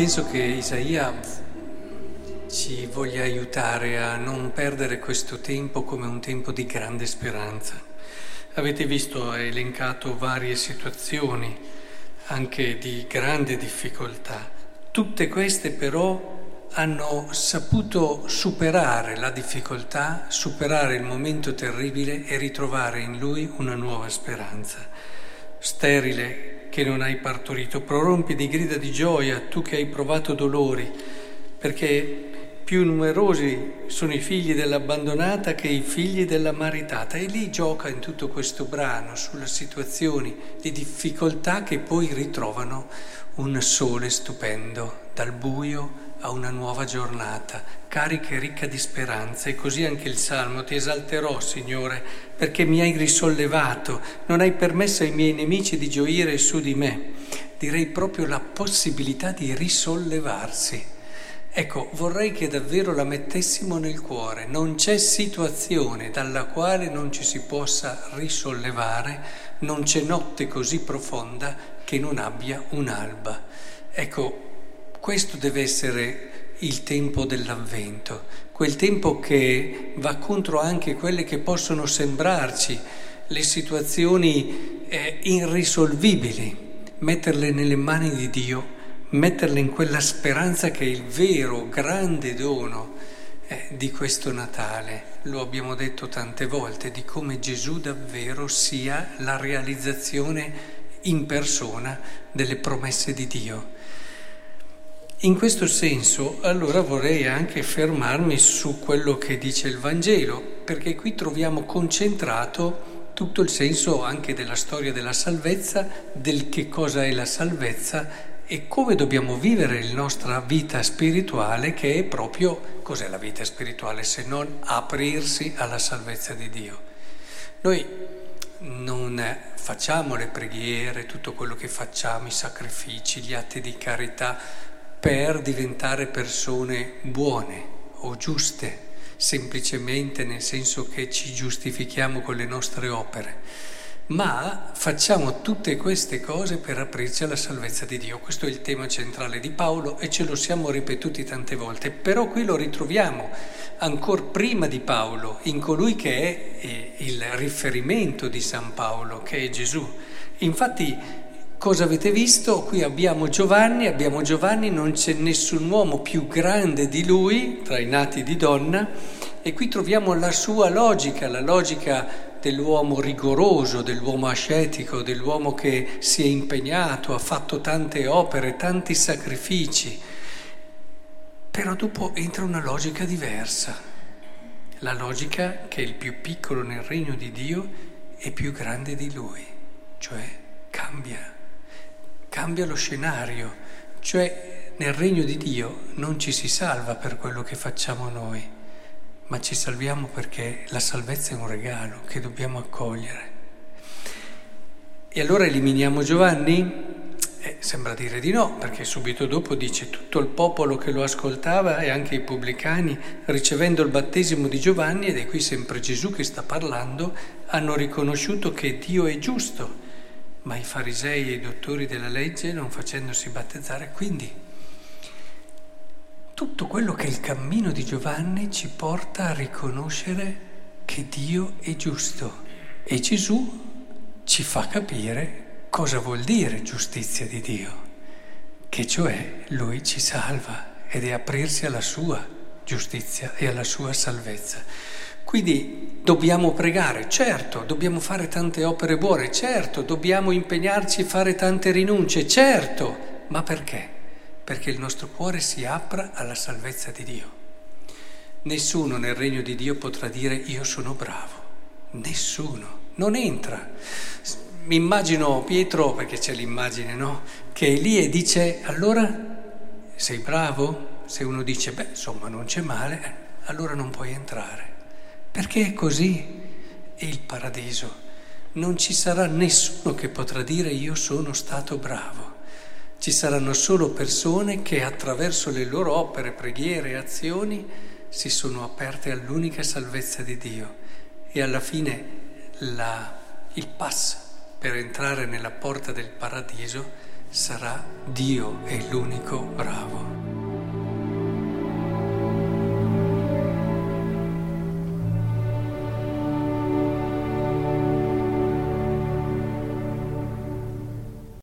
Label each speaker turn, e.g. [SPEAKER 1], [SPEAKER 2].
[SPEAKER 1] Penso che Isaia ci voglia aiutare a non perdere questo tempo come un tempo di grande speranza. Avete visto, ha elencato varie situazioni, anche di grande difficoltà. Tutte queste però hanno saputo superare la difficoltà, superare il momento terribile e ritrovare in lui una nuova speranza. Sterile che non hai partorito, prorompi di grida di gioia, tu che hai provato dolori, perché più numerosi sono i figli dell'abbandonata che i figli della maritata. E lì gioca in tutto questo brano sulle situazioni di difficoltà che poi ritrovano un sole stupendo, dal buio a una nuova giornata, carica e ricca di speranza. E così anche il Salmo, ti esalterò, Signore, perché mi hai risollevato, non hai permesso ai miei nemici di gioire su di me. Direi proprio la possibilità di risollevarsi. Ecco, vorrei che davvero la mettessimo nel cuore. Non c'è situazione dalla quale non ci si possa risollevare, non c'è notte così profonda che non abbia un'alba. Ecco, questo deve essere il tempo dell'avvento, quel tempo che va contro anche quelle che possono sembrarci le situazioni eh, irrisolvibili, metterle nelle mani di Dio, metterle in quella speranza che è il vero grande dono eh, di questo Natale. Lo abbiamo detto tante volte, di come Gesù davvero sia la realizzazione in persona delle promesse di Dio. In questo senso, allora vorrei anche fermarmi su quello che dice il Vangelo, perché qui troviamo concentrato tutto il senso anche della storia della salvezza, del che cosa è la salvezza e come dobbiamo vivere la nostra vita spirituale, che è proprio cos'è la vita spirituale se non aprirsi alla salvezza di Dio. Noi non facciamo le preghiere, tutto quello che facciamo, i sacrifici, gli atti di carità, per diventare persone buone o giuste, semplicemente nel senso che ci giustifichiamo con le nostre opere, ma facciamo tutte queste cose per aprirci alla salvezza di Dio. Questo è il tema centrale di Paolo e ce lo siamo ripetuti tante volte, però qui lo ritroviamo ancora prima di Paolo, in colui che è il riferimento di San Paolo, che è Gesù. Infatti Cosa avete visto? Qui abbiamo Giovanni, abbiamo Giovanni, non c'è nessun uomo più grande di lui, tra i nati di donna, e qui troviamo la sua logica, la logica dell'uomo rigoroso, dell'uomo ascetico, dell'uomo che si è impegnato, ha fatto tante opere, tanti sacrifici. Però dopo entra una logica diversa, la logica che il più piccolo nel regno di Dio è più grande di lui, cioè cambia cambia lo scenario, cioè nel regno di Dio non ci si salva per quello che facciamo noi, ma ci salviamo perché la salvezza è un regalo che dobbiamo accogliere. E allora eliminiamo Giovanni? Eh, sembra dire di no, perché subito dopo dice tutto il popolo che lo ascoltava e anche i pubblicani, ricevendo il battesimo di Giovanni, ed è qui sempre Gesù che sta parlando, hanno riconosciuto che Dio è giusto ma i farisei e i dottori della legge non facendosi battezzare. Quindi tutto quello che il cammino di Giovanni ci porta a riconoscere che Dio è giusto e Gesù ci fa capire cosa vuol dire giustizia di Dio, che cioè Lui ci salva ed è aprirsi alla sua giustizia e alla sua salvezza. Quindi dobbiamo pregare, certo, dobbiamo fare tante opere buone, certo, dobbiamo impegnarci a fare tante rinunce, certo, ma perché? Perché il nostro cuore si apra alla salvezza di Dio. Nessuno nel regno di Dio potrà dire io sono bravo, nessuno, non entra. Mi immagino Pietro, perché c'è l'immagine, no? Che è lì e dice allora sei bravo? Se uno dice beh insomma non c'è male, eh, allora non puoi entrare perché è così il paradiso. Non ci sarà nessuno che potrà dire io sono stato bravo. Ci saranno solo persone che attraverso le loro opere, preghiere e azioni si sono aperte all'unica salvezza di Dio e alla fine la, il pass per entrare nella porta del paradiso sarà Dio è l'unico bravo.